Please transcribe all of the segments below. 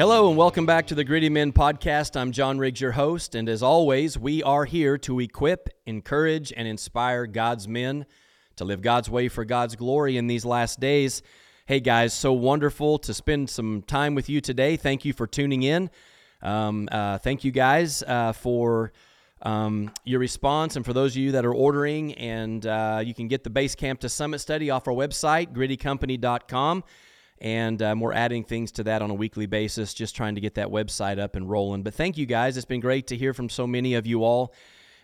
Hello and welcome back to the Gritty Men podcast. I'm John Riggs, your host, and as always, we are here to equip, encourage, and inspire God's men to live God's way for God's glory in these last days. Hey guys, so wonderful to spend some time with you today. Thank you for tuning in. Um, uh, thank you guys uh, for um, your response, and for those of you that are ordering, and uh, you can get the Base Camp to Summit study off our website, grittycompany.com and um, we're adding things to that on a weekly basis, just trying to get that website up and rolling. But thank you guys. It's been great to hear from so many of you all.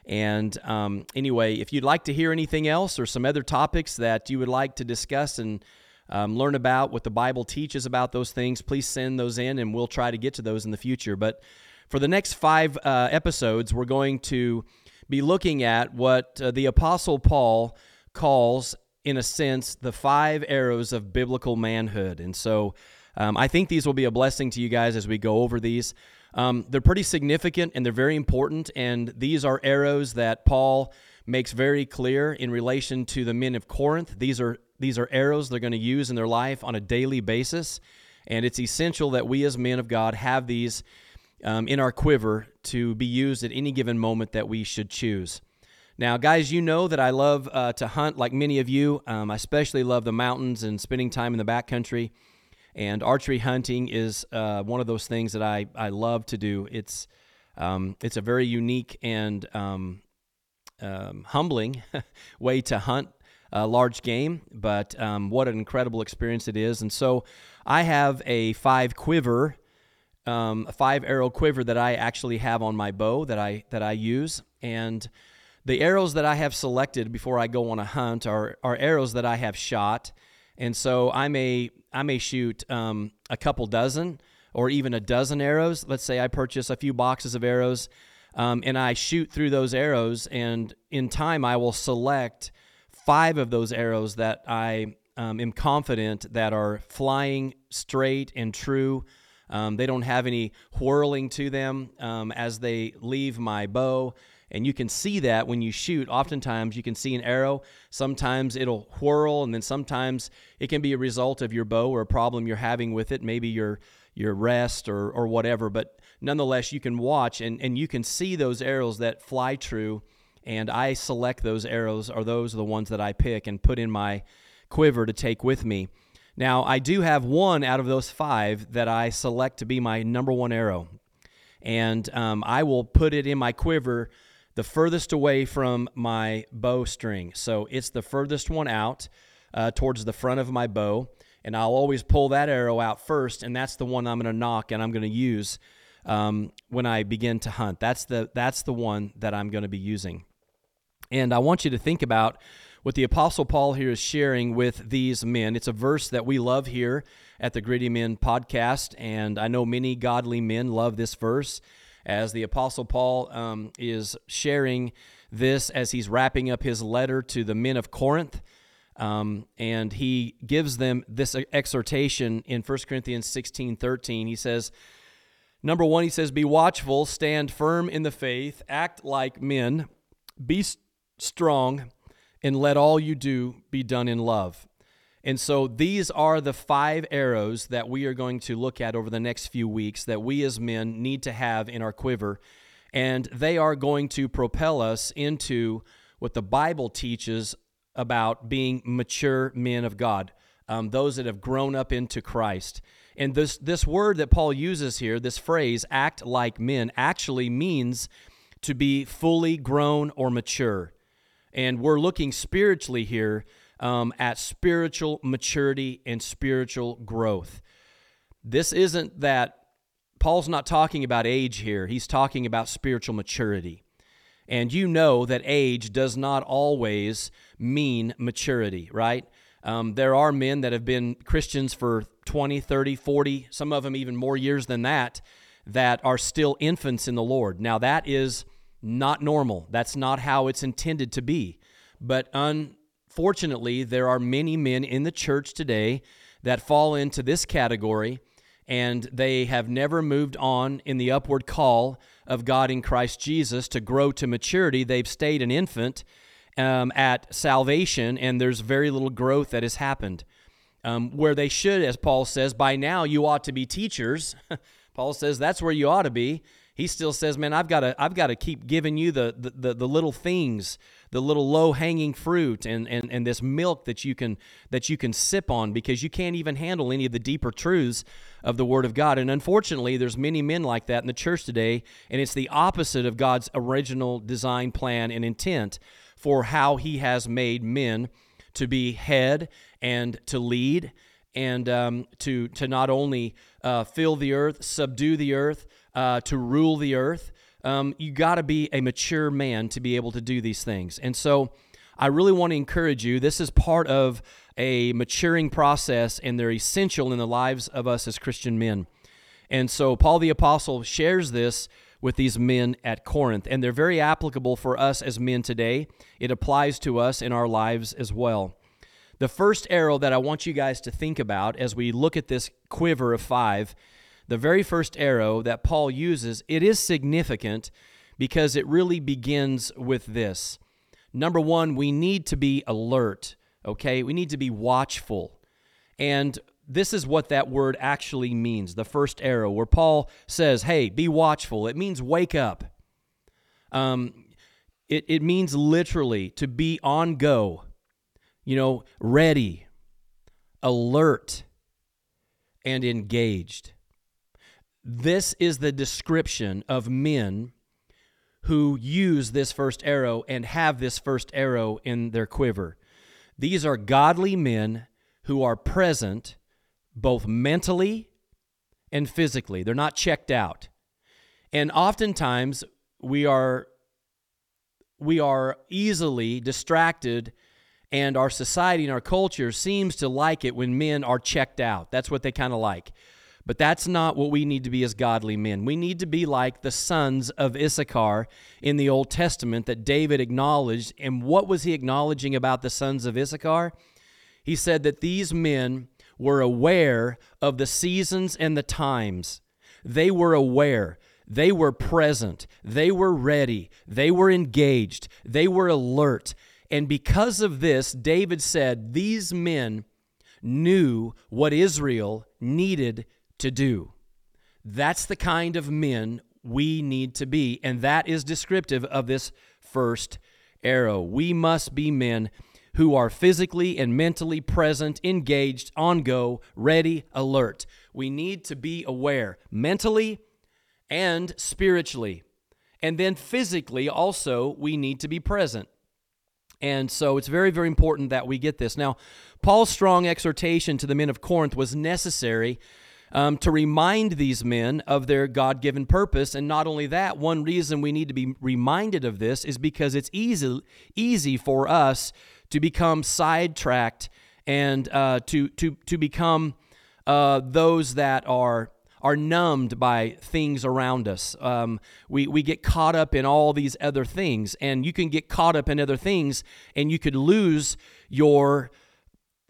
And um, anyway, if you'd like to hear anything else or some other topics that you would like to discuss and um, learn about what the Bible teaches about those things, please send those in and we'll try to get to those in the future. But for the next five uh, episodes, we're going to be looking at what uh, the Apostle Paul calls in a sense, the five arrows of biblical manhood. And so um, I think these will be a blessing to you guys as we go over these. Um, they're pretty significant and they're very important. And these are arrows that Paul makes very clear in relation to the men of Corinth. These are these are arrows they're going to use in their life on a daily basis, and it's essential that we as men of God have these um, in our quiver to be used at any given moment that we should choose. Now, guys, you know that I love uh, to hunt like many of you. Um, I especially love the mountains and spending time in the backcountry. And archery hunting is uh, one of those things that I, I love to do. It's, um, it's a very unique and um, um humbling way to hunt a large game, but um, what an incredible experience it is. And so I have a five quiver. Um, a five arrow quiver that I actually have on my bow that I that I use, and the arrows that I have selected before I go on a hunt are, are arrows that I have shot. And so I may, I may shoot um, a couple dozen or even a dozen arrows. Let's say I purchase a few boxes of arrows um, and I shoot through those arrows. And in time, I will select five of those arrows that I um, am confident that are flying straight and true. Um, they don't have any whirling to them um, as they leave my bow. And you can see that when you shoot. Oftentimes, you can see an arrow. Sometimes it'll whirl, and then sometimes it can be a result of your bow or a problem you're having with it, maybe your your rest or or whatever. But nonetheless, you can watch and, and you can see those arrows that fly true. And I select those arrows, or those are the ones that I pick and put in my quiver to take with me. Now, I do have one out of those five that I select to be my number one arrow. And um, I will put it in my quiver the furthest away from my bow string. So it's the furthest one out uh, towards the front of my bow. And I'll always pull that arrow out first, and that's the one I'm going to nock and I'm going to use um, when I begin to hunt. That's the, that's the one that I'm going to be using. And I want you to think about what the Apostle Paul here is sharing with these men. It's a verse that we love here at the Gritty Men podcast, and I know many godly men love this verse as the Apostle Paul um, is sharing this as he's wrapping up his letter to the men of Corinth. Um, and he gives them this exhortation in 1 Corinthians 16 13. He says, Number one, he says, Be watchful, stand firm in the faith, act like men, be strong, and let all you do be done in love. And so these are the five arrows that we are going to look at over the next few weeks that we as men need to have in our quiver. And they are going to propel us into what the Bible teaches about being mature men of God, um, those that have grown up into Christ. And this, this word that Paul uses here, this phrase, act like men, actually means to be fully grown or mature. And we're looking spiritually here um, at spiritual maturity and spiritual growth. This isn't that Paul's not talking about age here, he's talking about spiritual maturity. And you know that age does not always mean maturity, right? Um, there are men that have been Christians for 20, 30, 40, some of them even more years than that, that are still infants in the Lord. Now, that is not normal. That's not how it's intended to be. But un, Fortunately, there are many men in the church today that fall into this category and they have never moved on in the upward call of God in Christ Jesus to grow to maturity. They've stayed an infant um, at salvation, and there's very little growth that has happened. Um, where they should, as Paul says, by now you ought to be teachers. Paul says that's where you ought to be. He still says, "Man, I've got to I've got to keep giving you the the, the, the little things, the little low-hanging fruit and, and and this milk that you can that you can sip on because you can't even handle any of the deeper truths of the word of God." And unfortunately, there's many men like that in the church today, and it's the opposite of God's original design plan and intent for how he has made men to be head and to lead and um, to to not only uh, fill the earth, subdue the earth, uh, to rule the earth. Um, you got to be a mature man to be able to do these things. And so, I really want to encourage you. This is part of a maturing process, and they're essential in the lives of us as Christian men. And so, Paul the Apostle shares this with these men at Corinth, and they're very applicable for us as men today. It applies to us in our lives as well. The first arrow that I want you guys to think about as we look at this quiver of five, the very first arrow that Paul uses, it is significant because it really begins with this. Number one, we need to be alert, okay? We need to be watchful. And this is what that word actually means the first arrow, where Paul says, hey, be watchful. It means wake up. Um, it, it means literally to be on go, you know, ready, alert, and engaged. This is the description of men who use this first arrow and have this first arrow in their quiver. These are godly men who are present both mentally and physically. They're not checked out. And oftentimes we are we are easily distracted and our society and our culture seems to like it when men are checked out. That's what they kind of like. But that's not what we need to be as godly men. We need to be like the sons of Issachar in the Old Testament that David acknowledged. And what was he acknowledging about the sons of Issachar? He said that these men were aware of the seasons and the times. They were aware. They were present. They were ready. They were engaged. They were alert. And because of this, David said, These men knew what Israel needed to do. That's the kind of men we need to be. And that is descriptive of this first arrow. We must be men who are physically and mentally present, engaged, on go, ready, alert. We need to be aware mentally and spiritually. And then physically, also, we need to be present. And so it's very, very important that we get this. Now, Paul's strong exhortation to the men of Corinth was necessary um, to remind these men of their God given purpose. And not only that, one reason we need to be reminded of this is because it's easy, easy for us to become sidetracked and uh, to, to, to become uh, those that are are numbed by things around us. Um, we, we get caught up in all these other things, and you can get caught up in other things, and you could lose your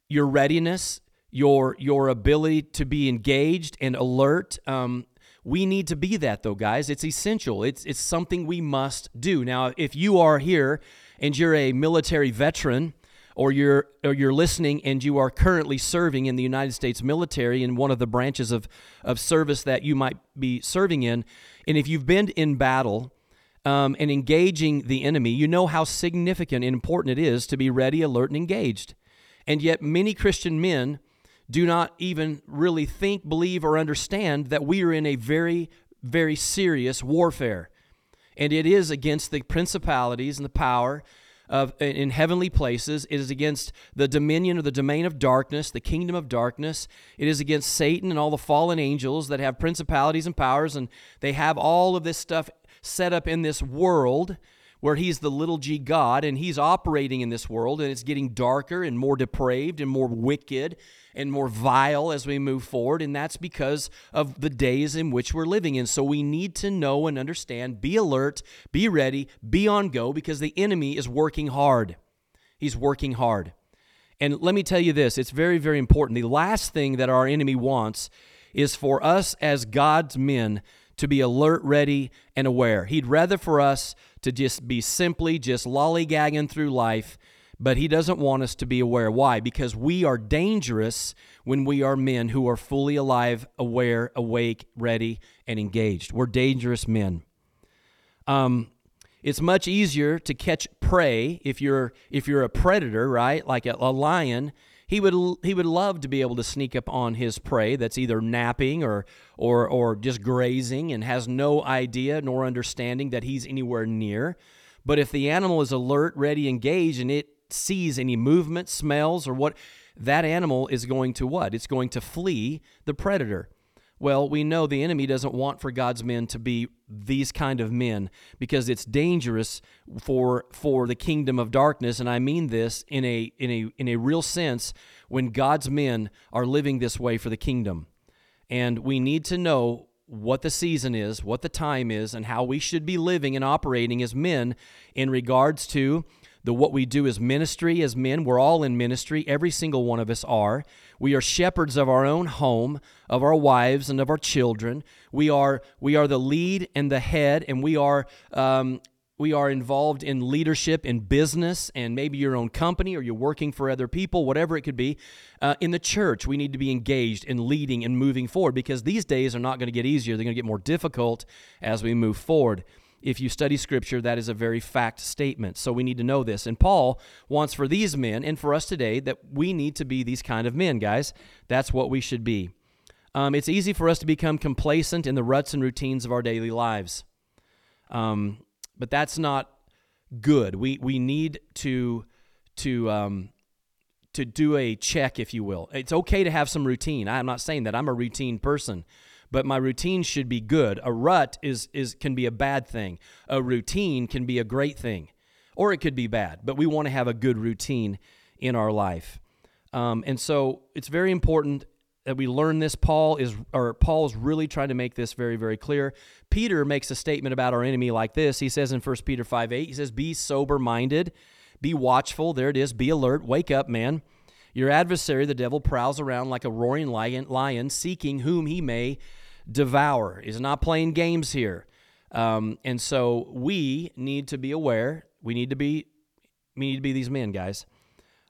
your readiness, your your ability to be engaged and alert. Um, we need to be that, though, guys. It's essential. It's it's something we must do. Now, if you are here and you're a military veteran, or you're or you're listening and you are currently serving in the United States military in one of the branches of, of service that you might be serving in, and if you've been in battle um, and engaging the enemy, you know how significant and important it is to be ready, alert, and engaged. And yet, many Christian men do not even really think, believe, or understand that we are in a very, very serious warfare. And it is against the principalities and the power of in heavenly places. It is against the dominion or the domain of darkness, the kingdom of darkness. It is against Satan and all the fallen angels that have principalities and powers, and they have all of this stuff set up in this world where he's the little g God and he's operating in this world and it's getting darker and more depraved and more wicked and more vile as we move forward. And that's because of the days in which we're living in. So we need to know and understand, be alert, be ready, be on go because the enemy is working hard. He's working hard. And let me tell you this it's very, very important. The last thing that our enemy wants is for us as God's men to be alert, ready, and aware. He'd rather for us to just be simply just lollygagging through life but he doesn't want us to be aware. Why? Because we are dangerous when we are men who are fully alive, aware, awake, ready, and engaged. We're dangerous men. Um, it's much easier to catch prey if you're if you're a predator, right? Like a, a lion, he would he would love to be able to sneak up on his prey that's either napping or or or just grazing and has no idea nor understanding that he's anywhere near. But if the animal is alert, ready, engaged, and it sees any movement, smells, or what, that animal is going to what? It's going to flee the predator. Well, we know the enemy doesn't want for God's men to be these kind of men because it's dangerous for for the kingdom of darkness and I mean this in a in a in a real sense when God's men are living this way for the kingdom. And we need to know what the season is, what the time is and how we should be living and operating as men in regards to the what we do as ministry as men. We're all in ministry. Every single one of us are. We are shepherds of our own home, of our wives, and of our children. We are we are the lead and the head, and we are. Um, we are involved in leadership in business and maybe your own company or you're working for other people, whatever it could be. Uh, in the church, we need to be engaged in leading and moving forward because these days are not going to get easier. They're going to get more difficult as we move forward if you study Scripture, that is a very fact statement. So we need to know this. And Paul wants for these men and for us today that we need to be these kind of men, guys. That's what we should be. Um, it's easy for us to become complacent in the ruts and routines of our daily lives. Um, but that's not good. We, we need to, to, um, to do a check, if you will. It's okay to have some routine. I'm not saying that I'm a routine person but my routine should be good. A rut is is can be a bad thing. A routine can be a great thing, or it could be bad. But we want to have a good routine in our life, um, and so it's very important that we learn this. Paul is or Paul's really trying to make this very very clear. Peter makes a statement about our enemy like this. He says in 1 Peter five eight, he says, "Be sober minded, be watchful." There it is. Be alert. Wake up, man. Your adversary, the devil, prowls around like a roaring lion, seeking whom he may devour. He's not playing games here. Um, and so we need to be aware. We need to be we need to be these men, guys.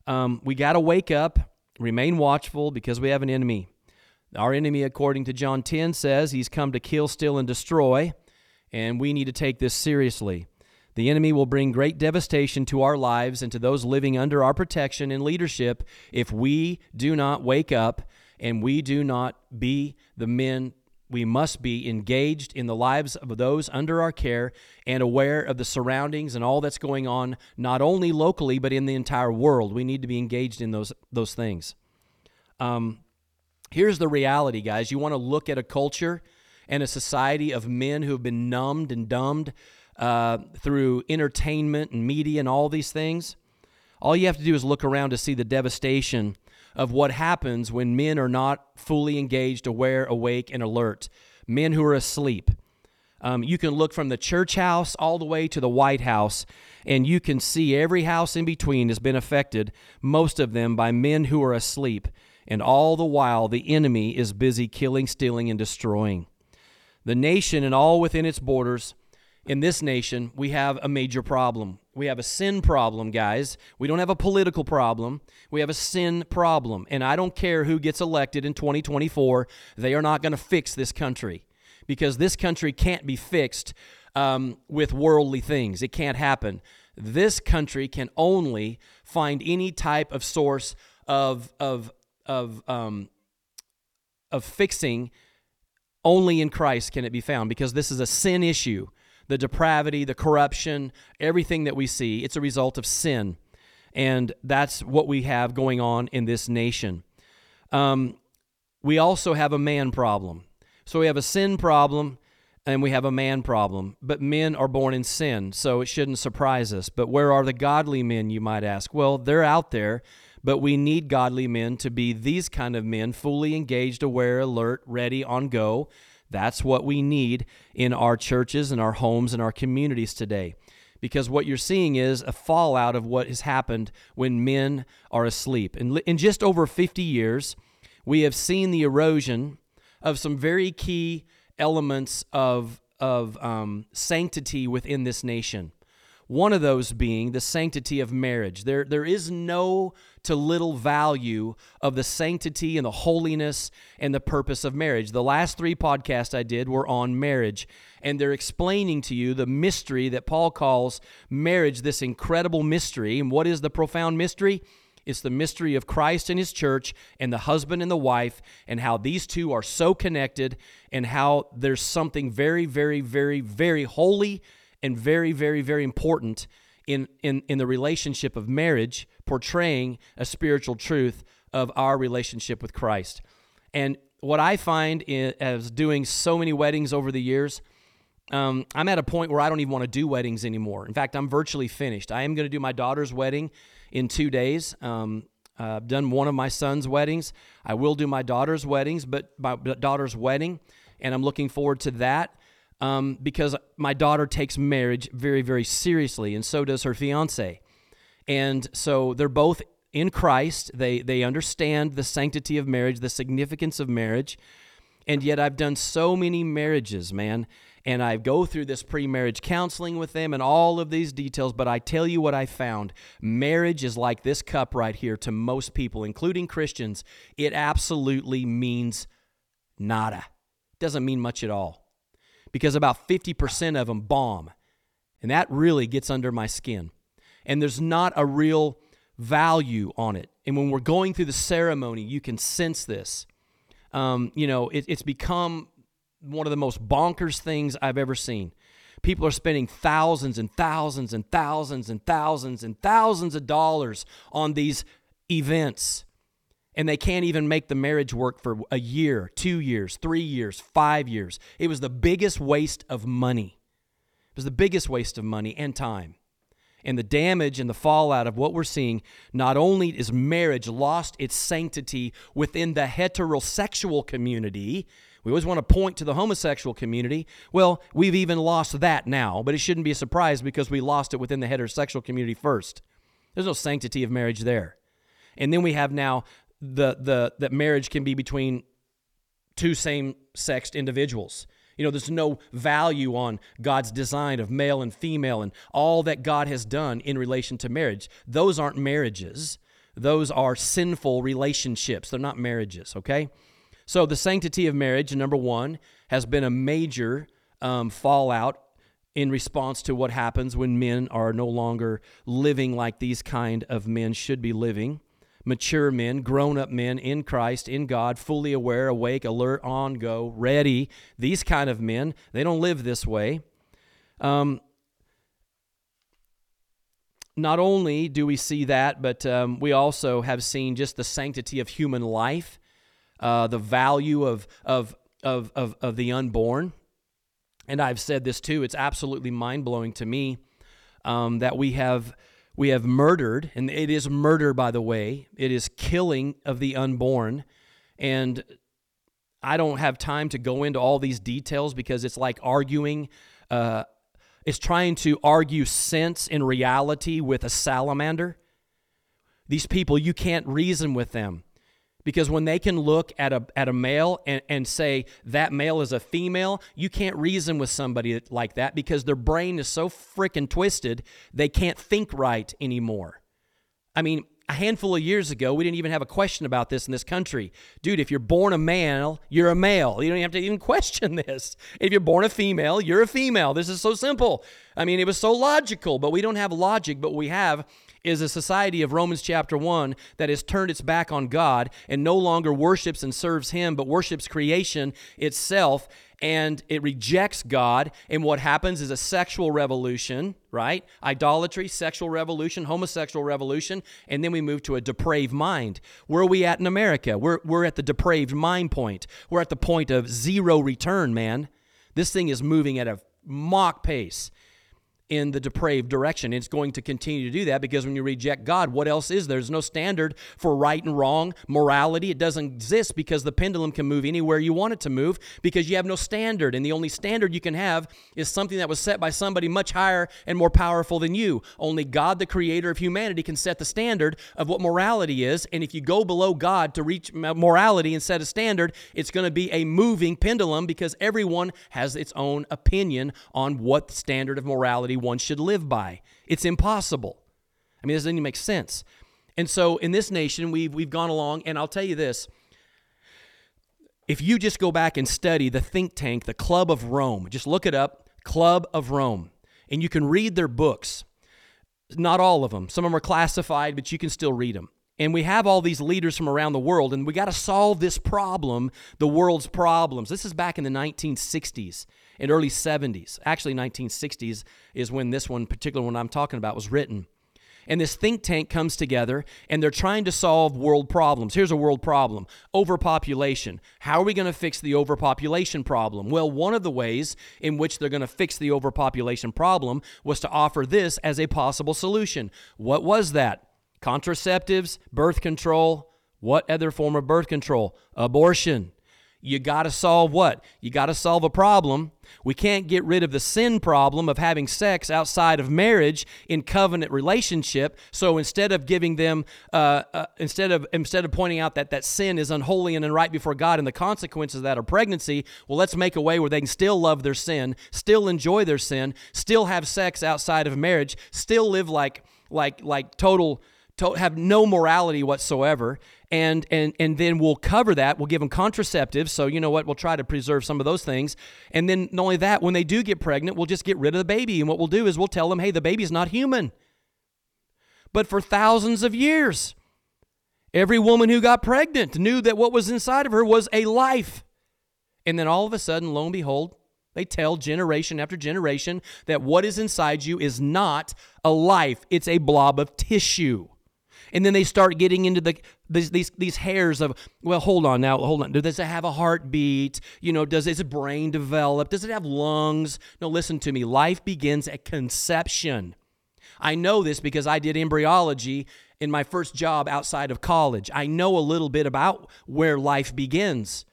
Um, we got to wake up, remain watchful because we have an enemy. Our enemy, according to John 10, says he's come to kill, steal, and destroy, and we need to take this seriously. The enemy will bring great devastation to our lives and to those living under our protection and leadership if we do not wake up and we do not be the men we must be engaged in the lives of those under our care and aware of the surroundings and all that's going on not only locally but in the entire world. We need to be engaged in those those things. Um, here's the reality guys. You want to look at a culture and a society of men who have been numbed and dumbed uh, through entertainment and media and all these things, all you have to do is look around to see the devastation of what happens when men are not fully engaged, aware, awake, and alert. Men who are asleep. Um, you can look from the church house all the way to the White House, and you can see every house in between has been affected, most of them by men who are asleep. And all the while, the enemy is busy killing, stealing, and destroying. The nation and all within its borders in this nation, we have a major problem. We have a sin problem, guys. We don't have a political problem. We have a sin problem. And I don't care who gets elected in 2024, they are not going to fix this country because this country can't be fixed um, with worldly things. It can't happen. This country can only find any type of source of, of, of, um, of fixing only in Christ can it be found because this is a sin issue the depravity, the corruption, everything that we see, it's a result of sin. And that's what we have going on in this nation. Um, we also have a man problem. So we have a sin problem and we have a man problem. But men are born in sin, so it shouldn't surprise us. But where are the godly men, you might ask? Well, they're out there, but we need godly men to be these kind of men, fully engaged, aware, alert, ready, on go that's what we need in our churches and our homes and our communities today. Because what you're seeing is a fallout of what has happened when men are asleep. In, in just over 50 years, we have seen the erosion of some very key elements of, of um, sanctity within this nation. One of those being the sanctity of marriage. There, there is no to little value of the sanctity and the holiness and the purpose of marriage. The last three podcasts I did were on marriage, and they're explaining to you the mystery that Paul calls marriage, this incredible mystery. And what is the profound mystery? It's the mystery of Christ and his church and the husband and the wife, and how these two are so connected, and how there's something very, very, very, very holy and very, very, very important in, in, in the relationship of marriage, portraying a spiritual truth of our relationship with Christ. And what I find in, as doing so many weddings over the years, um, I'm at a point where I don't even want to do weddings anymore. In fact, I'm virtually finished. I am going to do my daughter's wedding in two days. Um, I've done one of my son's weddings. I will do my daughter's weddings, but my daughter's wedding, and I'm looking forward to that um, because my daughter takes marriage very, very seriously, and so does her fiance. And so they're both in Christ. They they understand the sanctity of marriage, the significance of marriage. And yet I've done so many marriages, man, and I go through this pre-marriage counseling with them and all of these details, but I tell you what I found. Marriage is like this cup right here to most people, including Christians. It absolutely means nada. It doesn't mean much at all because about 50% of them bomb. And that really gets under my skin. And there's not a real value on it. And when we're going through the ceremony, you can sense this. Um, you know, it, it's become one of the most bonkers things I've ever seen. People are spending thousands and thousands and thousands and thousands and thousands of dollars on these events and they can't even make the marriage work for a year, two years, three years, five years. It was the biggest waste of money. It was the biggest waste of money and time. And the damage and the fallout of what we're seeing not only is marriage lost its sanctity within the heterosexual community, we always want to point to the homosexual community. Well, we've even lost that now, but it shouldn't be a surprise because we lost it within the heterosexual community first. There's no sanctity of marriage there. And then we have now the the that marriage can be between two same-sexed individuals. You know, there's no value on God's design of male and female and all that God has done in relation to marriage. Those aren't marriages. Those are sinful relationships. They're not marriages, okay? So, the sanctity of marriage, number one, has been a major um, fallout in response to what happens when men are no longer living like these kind of men should be living mature men, grown up men in Christ, in God, fully aware, awake, alert, on, go, ready. These kind of men, they don't live this way. Um, not only do we see that, but um, we also have seen just the sanctity of human life, uh, the value of, of, of, of, of the unborn. And I've said this too, it's absolutely mind blowing to me um, that we have we have murdered, and it is murder, by the way, it is killing of the unborn. And I don't have time to go into all these details because it's like arguing, uh, it's trying to argue sense and reality with a salamander. These people, you can't reason with them because when they can look at a, at a male and, and say that male is a female, you can't reason with somebody like that because their brain is so freaking twisted, they can't think right anymore. I mean, a handful of years ago, we didn't even have a question about this in this country. Dude, if you're born a male, you're a male. You don't have to even question this. If you're born a female, you're a female. This is so simple. I mean, it was so logical, but we don't have logic, but we have is a society of Romans chapter 1 that has turned its back on God and no longer worships and serves Him, but worships creation itself and it rejects God. And what happens is a sexual revolution, right? Idolatry, sexual revolution, homosexual revolution, and then we move to a depraved mind. Where are we at in America? We're, we're at the depraved mind point. We're at the point of zero return, man. This thing is moving at a Mach pace in the depraved direction. It's going to continue to do that because when you reject God, what else is there? There's no standard for right and wrong, morality. It doesn't exist because the pendulum can move anywhere you want it to move because you have no standard. And the only standard you can have is something that was set by somebody much higher and more powerful than you. Only God, the creator of humanity, can set the standard of what morality is. And if you go below God to reach morality and set a standard, it's going to be a moving pendulum because everyone has its own opinion on what standard of morality one should live by. It's impossible. I mean, it doesn't even make sense. And so in this nation, we've, we've gone along, and I'll tell you this if you just go back and study the think tank, the Club of Rome, just look it up, Club of Rome, and you can read their books. Not all of them. Some of them are classified, but you can still read them. And we have all these leaders from around the world, and we got to solve this problem, the world's problems. This is back in the 1960s and early 70s. Actually, 1960s is when this one, particular one I'm talking about, was written. And this think tank comes together and they're trying to solve world problems. Here's a world problem overpopulation. How are we going to fix the overpopulation problem? Well, one of the ways in which they're going to fix the overpopulation problem was to offer this as a possible solution. What was that? Contraceptives, birth control. What other form of birth control? Abortion. You got to solve what? You got to solve a problem. We can't get rid of the sin problem of having sex outside of marriage in covenant relationship. So instead of giving them, uh, uh, instead of instead of pointing out that that sin is unholy and unright before God and the consequences of that are pregnancy, well, let's make a way where they can still love their sin, still enjoy their sin, still have sex outside of marriage, still live like like like total to have no morality whatsoever and and and then we'll cover that we'll give them contraceptives so you know what we'll try to preserve some of those things. And then not only that when they do get pregnant we'll just get rid of the baby and what we'll do is we'll tell them hey the baby's not human. But for thousands of years every woman who got pregnant knew that what was inside of her was a life. And then all of a sudden lo and behold they tell generation after generation that what is inside you is not a life it's a blob of tissue and then they start getting into the these, these these hairs of well hold on now hold on. Does it have a heartbeat? You know does its brain develop? Does it have lungs? No listen to me. Life begins at conception. I know this because i did embryology in my first job outside of college. I know a little bit about where life begins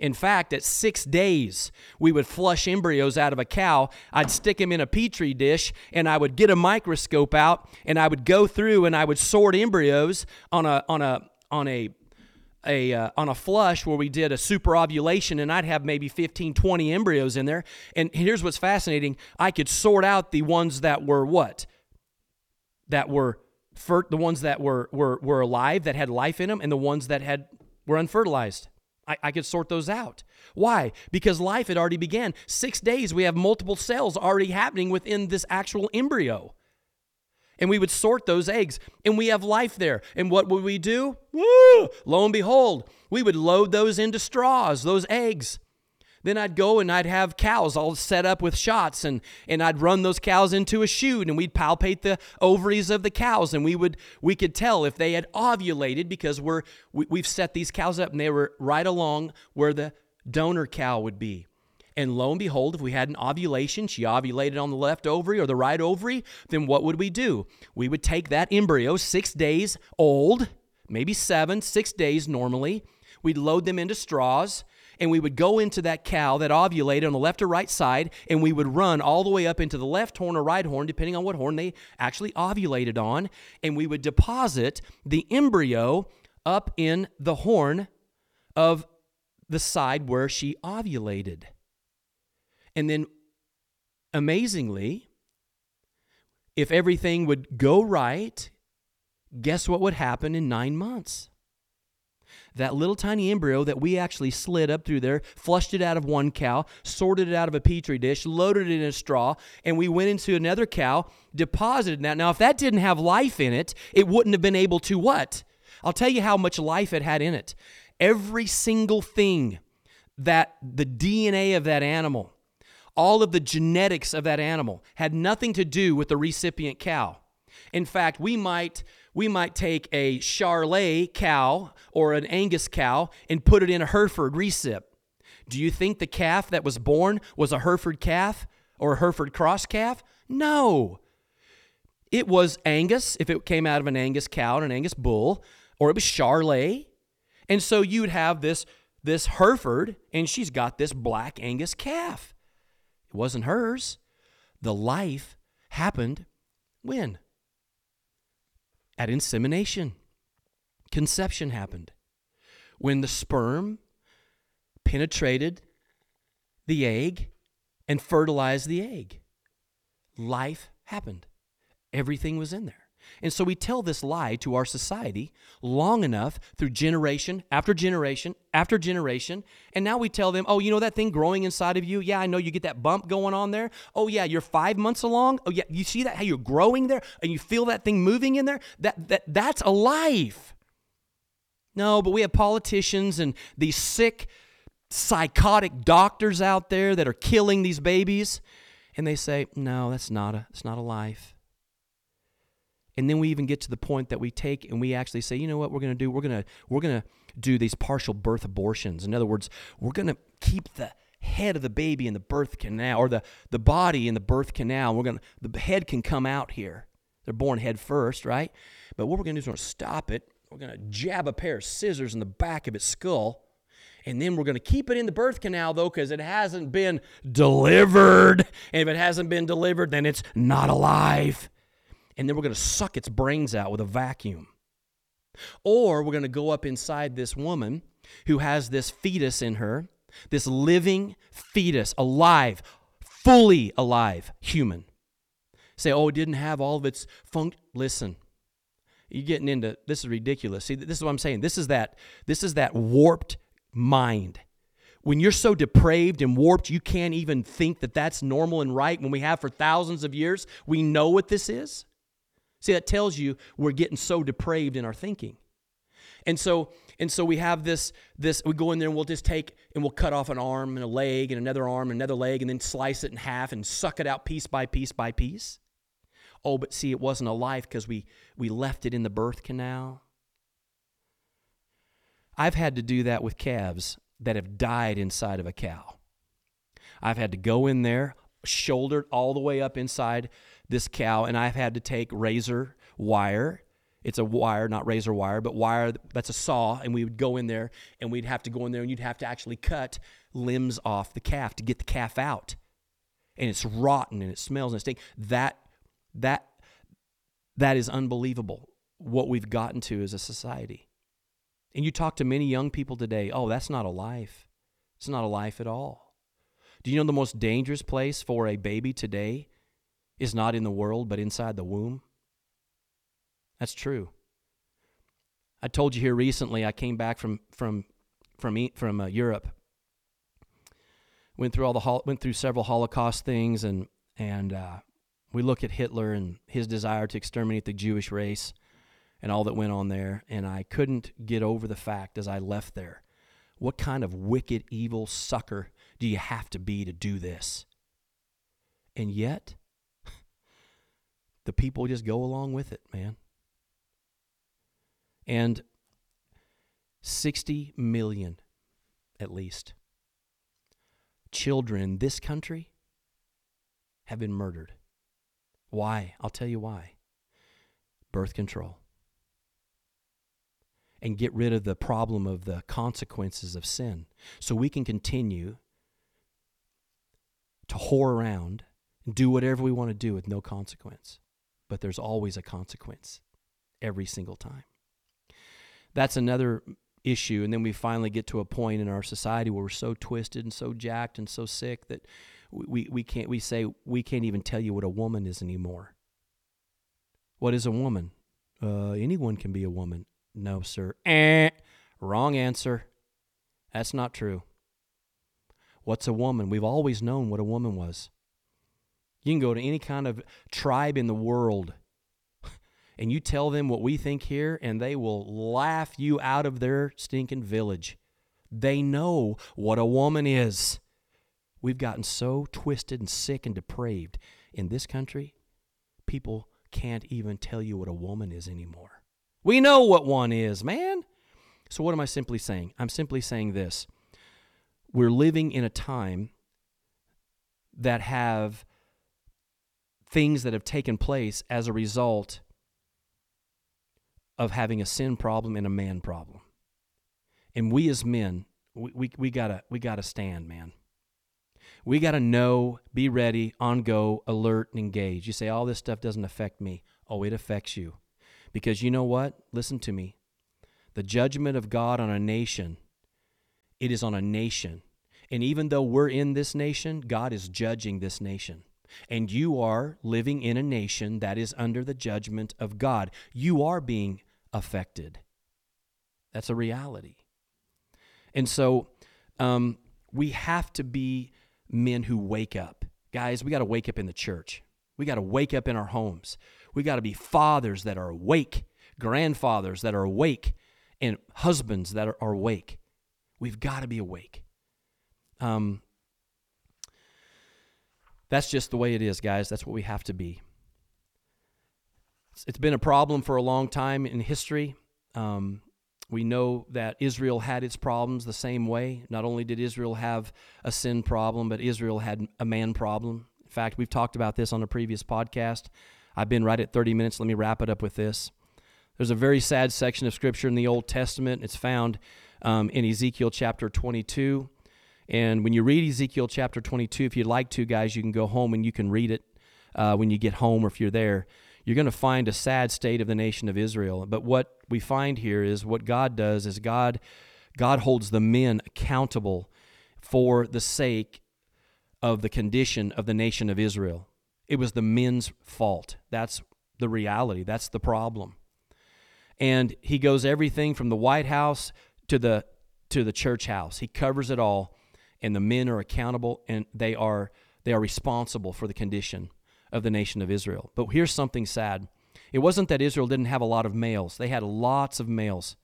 in fact, at six days, we would flush embryos out of a cow. I'd stick them in a petri dish and I would get a microscope out and I would go through and I would sort embryos on a, on a, on a, a uh, on a flush where we did a super ovulation and I'd have maybe 15 20 embryos in there. And here's what's fascinating. I could sort out the ones that were what? That were the ones that were were were alive that had life in them and the ones that had were unfertilized I, I could sort those out. Why? Because life had already began. Six days, we have multiple cells already happening within this actual embryo. And we would sort those eggs, and we have life there. And what would we do? Woo! Lo and behold, we would load those into straws, those eggs. Then I'd go and I'd have cows all set up with shots and, and I'd run those cows into a chute and we'd palpate the ovaries of the cows and we would we could tell if they had ovulated because we're we, we've set these cows up and they were right along where the donor cow would be. And lo and behold, if we had an ovulation, she ovulated on the left ovary or the right ovary, then what would we do? We would take that embryo, six days old, maybe seven, six days normally. We'd load them into straws and we would go into that cow that ovulated on the left or right side, and we would run all the way up into the left horn or right horn, depending on what horn they actually ovulated on, and we would deposit the embryo up in the horn of the side where she ovulated. And then, amazingly, if everything would go right, guess what would happen in nine months? That little tiny embryo that we actually slid up through there, flushed it out of one cow, sorted it out of a petri dish, loaded it in a straw, and we went into another cow, deposited that. Now, if that didn't have life in it, it wouldn't have been able to what? I'll tell you how much life it had in it. Every single thing that the DNA of that animal, all of the genetics of that animal had nothing to do with the recipient cow. In fact, we might we might take a Charolais cow or an Angus cow and put it in a Hereford recip. Do you think the calf that was born was a Hereford calf or a Hereford cross calf? No. It was Angus, if it came out of an Angus cow and an Angus bull, or it was Charolais. And so you'd have this, this Hereford, and she's got this black Angus calf. It wasn't hers. The life happened when? At insemination. Conception happened. When the sperm penetrated the egg and fertilized the egg. life happened. Everything was in there. And so we tell this lie to our society long enough through generation after generation after generation. And now we tell them, oh, you know that thing growing inside of you? Yeah, I know you get that bump going on there. Oh, yeah, you're five months along. Oh, yeah, you see that, how you're growing there and you feel that thing moving in there? That, that, that's a life. No, but we have politicians and these sick, psychotic doctors out there that are killing these babies. And they say, no, that's not a, it's not a life. And then we even get to the point that we take and we actually say, you know what we're going to do? We're going to we're going to do these partial birth abortions. In other words, we're going to keep the head of the baby in the birth canal or the, the body in the birth canal. We're going to the head can come out here. They're born head first, right? But what we're going to do is we're going to stop it. We're going to jab a pair of scissors in the back of its skull. And then we're going to keep it in the birth canal, though, because it hasn't been delivered. And if it hasn't been delivered, then it's not alive and then we're going to suck its brains out with a vacuum. Or we're going to go up inside this woman who has this fetus in her, this living fetus, alive, fully alive human. Say, oh, it didn't have all of its function. Listen, you're getting into this is ridiculous. See, this is what I'm saying. This is that this is that warped mind. When you're so depraved and warped, you can't even think that that's normal and right. When we have for thousands of years, we know what this is. See, that tells you we're getting so depraved in our thinking. And so, and so we have this, this, we go in there and we'll just take and we'll cut off an arm and a leg and another arm and another leg and then slice it in half and suck it out piece by piece by piece. Oh, but see, it wasn't a life because we, we left it in the birth canal. I've had to do that with calves that have died inside of a cow. I've had to go in there, shouldered all the way up inside this cow, and I've had to take razor wire. It's a wire, not razor wire, but wire that's a saw, and we would go in there and we'd have to go in there and you'd have to actually cut limbs off the calf to get the calf out. And it's rotten and it smells and it stinks. That that that is unbelievable what we've gotten to as a society. And you talk to many young people today, oh, that's not a life. It's not a life at all. Do you know the most dangerous place for a baby today is not in the world, but inside the womb? That's true. I told you here recently. I came back from from from from uh, Europe. Went through all the went through several Holocaust things, and and uh, we look at Hitler and his desire to exterminate the Jewish race, and all that went on there. And I couldn't get over the fact as I left there, what kind of wicked, evil sucker do you have to be to do this? And yet, the people just go along with it, man. And 60 million, at least, children in this country have been murdered. Why? I'll tell you why. Birth control. And get rid of the problem of the consequences of sin so we can continue to whore around and do whatever we want to do with no consequence but there's always a consequence every single time. That's another issue. And then we finally get to a point in our society where we're so twisted and so jacked and so sick that we, we can't we say we can't even tell you what a woman is anymore. What is a woman? Uh, anyone can be a woman. No, sir. Eh, wrong answer. That's not true. What's a woman? We've always known what a woman was. You can go to any kind of tribe in the world and you tell them what we think here, and they will laugh you out of their stinking village. They know what a woman is. We've gotten so twisted and sick and depraved in this country, people can't even tell you what a woman is anymore. We know what one is, man. So, what am I simply saying? I'm simply saying this. We're living in a time that have things that have taken place as a result of having a sin problem and a man problem. And we as men, we, we, we gotta we gotta stand, man. We gotta know, be ready, on go, alert, and engage. You say all this stuff doesn't affect me. Oh, it affects you. Because you know what? Listen to me. The judgment of God on a nation, it is on a nation. And even though we're in this nation, God is judging this nation. And you are living in a nation that is under the judgment of God. You are being affected. That's a reality. And so um, we have to be men who wake up. Guys, we got to wake up in the church. We got to wake up in our homes. We got to be fathers that are awake, grandfathers that are awake, and husbands that are, awake. We've got to be awake. Um, that's just the way it is, guys. That's what we have to be. It's been a problem for a long time in history. Um, we know that Israel had its problems the same way. Not only did Israel have a sin problem, but Israel had a man problem. In fact, we've talked about this on a previous podcast. I've been right at 30 minutes. Let me wrap it up with this. There's a very sad section of Scripture in the Old Testament. It's found um, in Ezekiel chapter 22. And when you read Ezekiel chapter 22, if you'd like to, guys, you can go home and you can read it uh, when you get home or if you're there. You're going to find a sad state of the nation of Israel. But what we find here is what God does is God, God holds the men accountable for the sake of the condition of the nation of Israel. It was the men's fault. That's the reality. That's the problem. And he goes everything from the White House to the to the church house. He covers it all and the men are accountable and they are they are responsible for the condition of the nation of Israel. But here's something sad. It wasn't that Israel didn't have a lot of males. They had lots of males.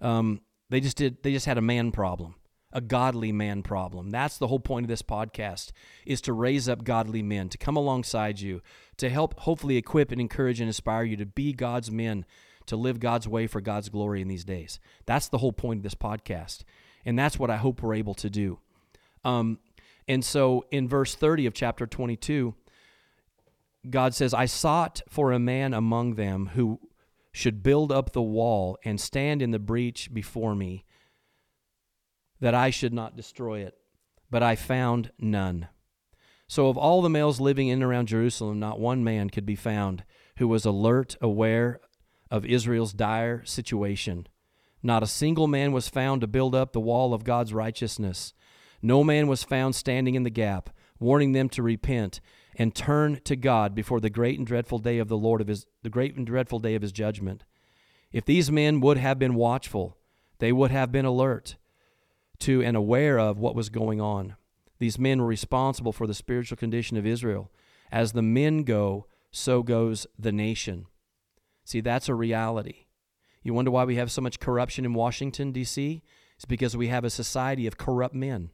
Um, they just did they just had a man problem, a godly man problem. That's the whole point of this podcast is to raise up godly men, to come alongside you, to help hopefully equip and encourage and inspire you to be God's men, to live God's way for God's glory in these days. That's the whole point of this podcast. And that's what I hope we're able to do. Um, and so in verse 30 of chapter 22, God says, I sought for a man among them who should build up the wall and stand in the breach before me, that I should not destroy it. But I found none. So, of all the males living in and around Jerusalem, not one man could be found who was alert, aware of Israel's dire situation. Not a single man was found to build up the wall of God's righteousness. No man was found standing in the gap, warning them to repent and turn to God before the great and dreadful day of the Lord of his the great and dreadful day of his judgment. If these men would have been watchful, they would have been alert to and aware of what was going on. These men were responsible for the spiritual condition of Israel. As the men go, so goes the nation. See, that's a reality. You wonder why we have so much corruption in Washington, D.C.? It's because we have a society of corrupt men.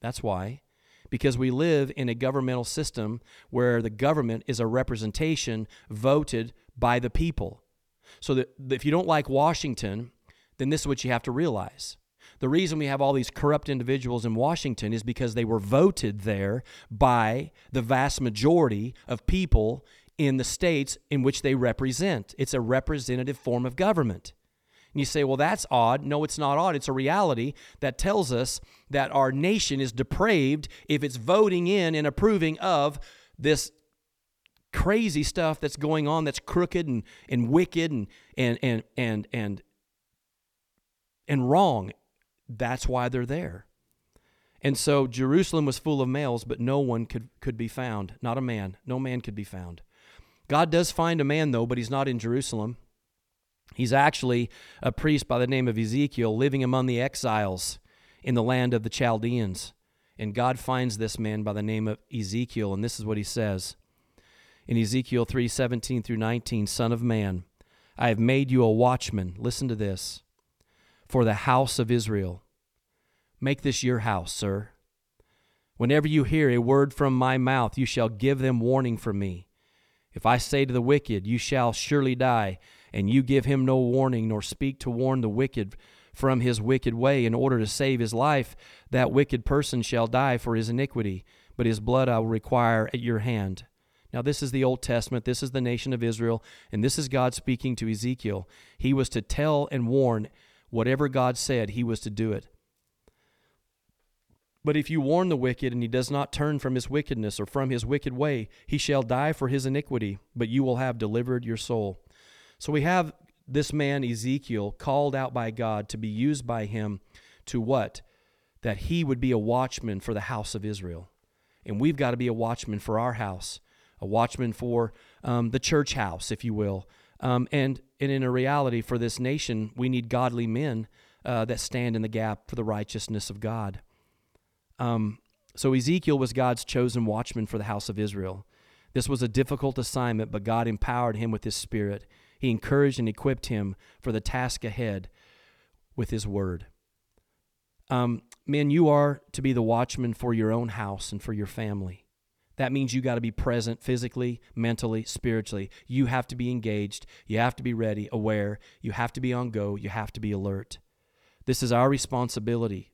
That's why. Because we live in a governmental system where the government is a representation voted by the people. So that if you don't like Washington, then this is what you have to realize. The reason we have all these corrupt individuals in Washington is because they were voted there by the vast majority of people in the states in which they represent. It's a representative form of government. And you say, well, that's odd. No, it's not odd. It's a reality that tells us that our nation is depraved if it's voting in and approving of this crazy stuff that's going on that's crooked and, and wicked and, and, and, and, and, and wrong. That's why they're there. And so Jerusalem was full of males, but no one could, could be found. Not a man. No man could be found. God does find a man, though, but he's not in Jerusalem. He's actually a priest by the name of Ezekiel living among the exiles in the land of the Chaldeans. And God finds this man by the name of Ezekiel, and this is what he says. In Ezekiel 3 17 through 19, Son of man, I have made you a watchman. Listen to this. For the house of Israel. Make this your house, sir. Whenever you hear a word from my mouth, you shall give them warning from me. If I say to the wicked, You shall surely die, and you give him no warning, nor speak to warn the wicked from his wicked way in order to save his life, that wicked person shall die for his iniquity, but his blood I will require at your hand. Now, this is the Old Testament. This is the nation of Israel, and this is God speaking to Ezekiel. He was to tell and warn whatever God said, he was to do it. But if you warn the wicked, and he does not turn from his wickedness or from his wicked way, he shall die for his iniquity, but you will have delivered your soul. So we have this man, Ezekiel, called out by God to be used by him to what? That he would be a watchman for the house of Israel. And we've got to be a watchman for our house, a watchman for um, the church house, if you will. Um, and, and in a reality, for this nation, we need godly men uh, that stand in the gap for the righteousness of God. Um, so Ezekiel was God's chosen watchman for the house of Israel. This was a difficult assignment, but God empowered him with his spirit. He encouraged and equipped him for the task ahead with his word. Um, men, you are to be the watchman for your own house and for your family. That means you got to be present physically, mentally, spiritually. You have to be engaged. You have to be ready, aware. You have to be on go. You have to be alert. This is our responsibility.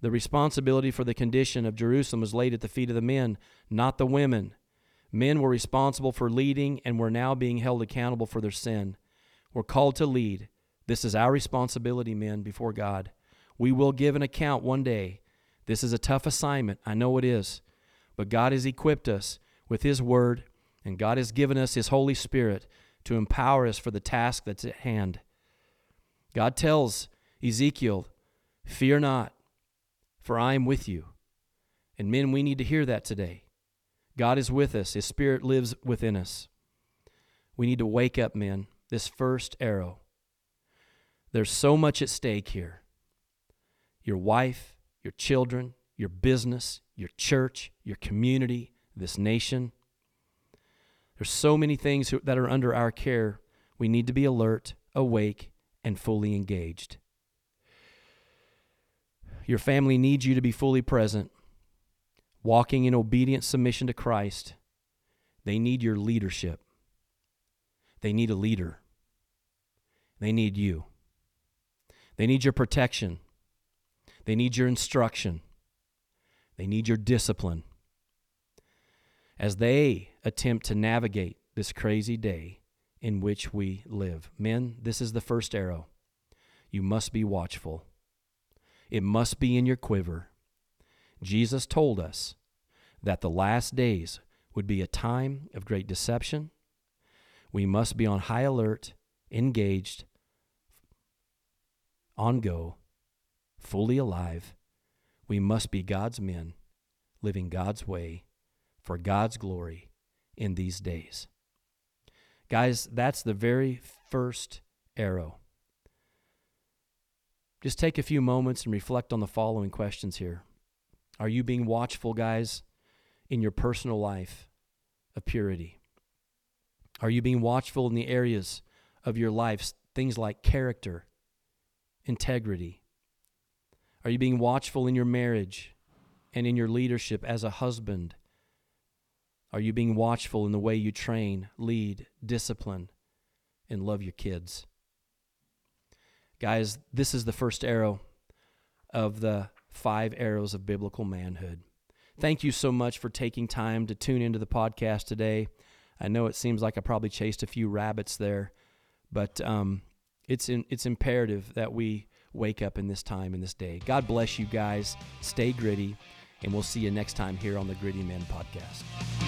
The responsibility for the condition of Jerusalem was laid at the feet of the men, not the women. Men were responsible for leading and were now being held accountable for their sin. We're called to lead. This is our responsibility, men, before God. We will give an account one day. This is a tough assignment. I know it is. But God has equipped us with His Word, and God has given us His Holy Spirit to empower us for the task that's at hand. God tells Ezekiel, Fear not, for I am with you. And men, we need to hear that today. God is with us, His Spirit lives within us. We need to wake up, men. This first arrow. There's so much at stake here your wife, your children, your business, your church, your community, this nation. There's so many things that are under our care. We need to be alert, awake, and fully engaged. Your family needs you to be fully present walking in obedient submission to Christ, they need your leadership. They need a leader. They need you. They need your protection. They need your instruction. They need your discipline. As they attempt to navigate this crazy day in which we live. Men, this is the first arrow. You must be watchful. It must be in your quiver. Jesus told us that the last days would be a time of great deception. We must be on high alert, engaged, on go, fully alive. We must be God's men, living God's way for God's glory in these days. Guys, that's the very first arrow. Just take a few moments and reflect on the following questions here. Are you being watchful, guys, in your personal life of purity? Are you being watchful in the areas of your life, things like character, integrity? Are you being watchful in your marriage and in your leadership as a husband? Are you being watchful in the way you train, lead, discipline, and love your kids? Guys, this is the first arrow of the five arrows of biblical manhood. Thank you so much for taking time to tune into the podcast today. I know it seems like I probably chased a few rabbits there, but um, it's in, it's imperative that we wake up in this time in this day. God bless you guys. Stay gritty, and we'll see you next time here on the Gritty Men podcast.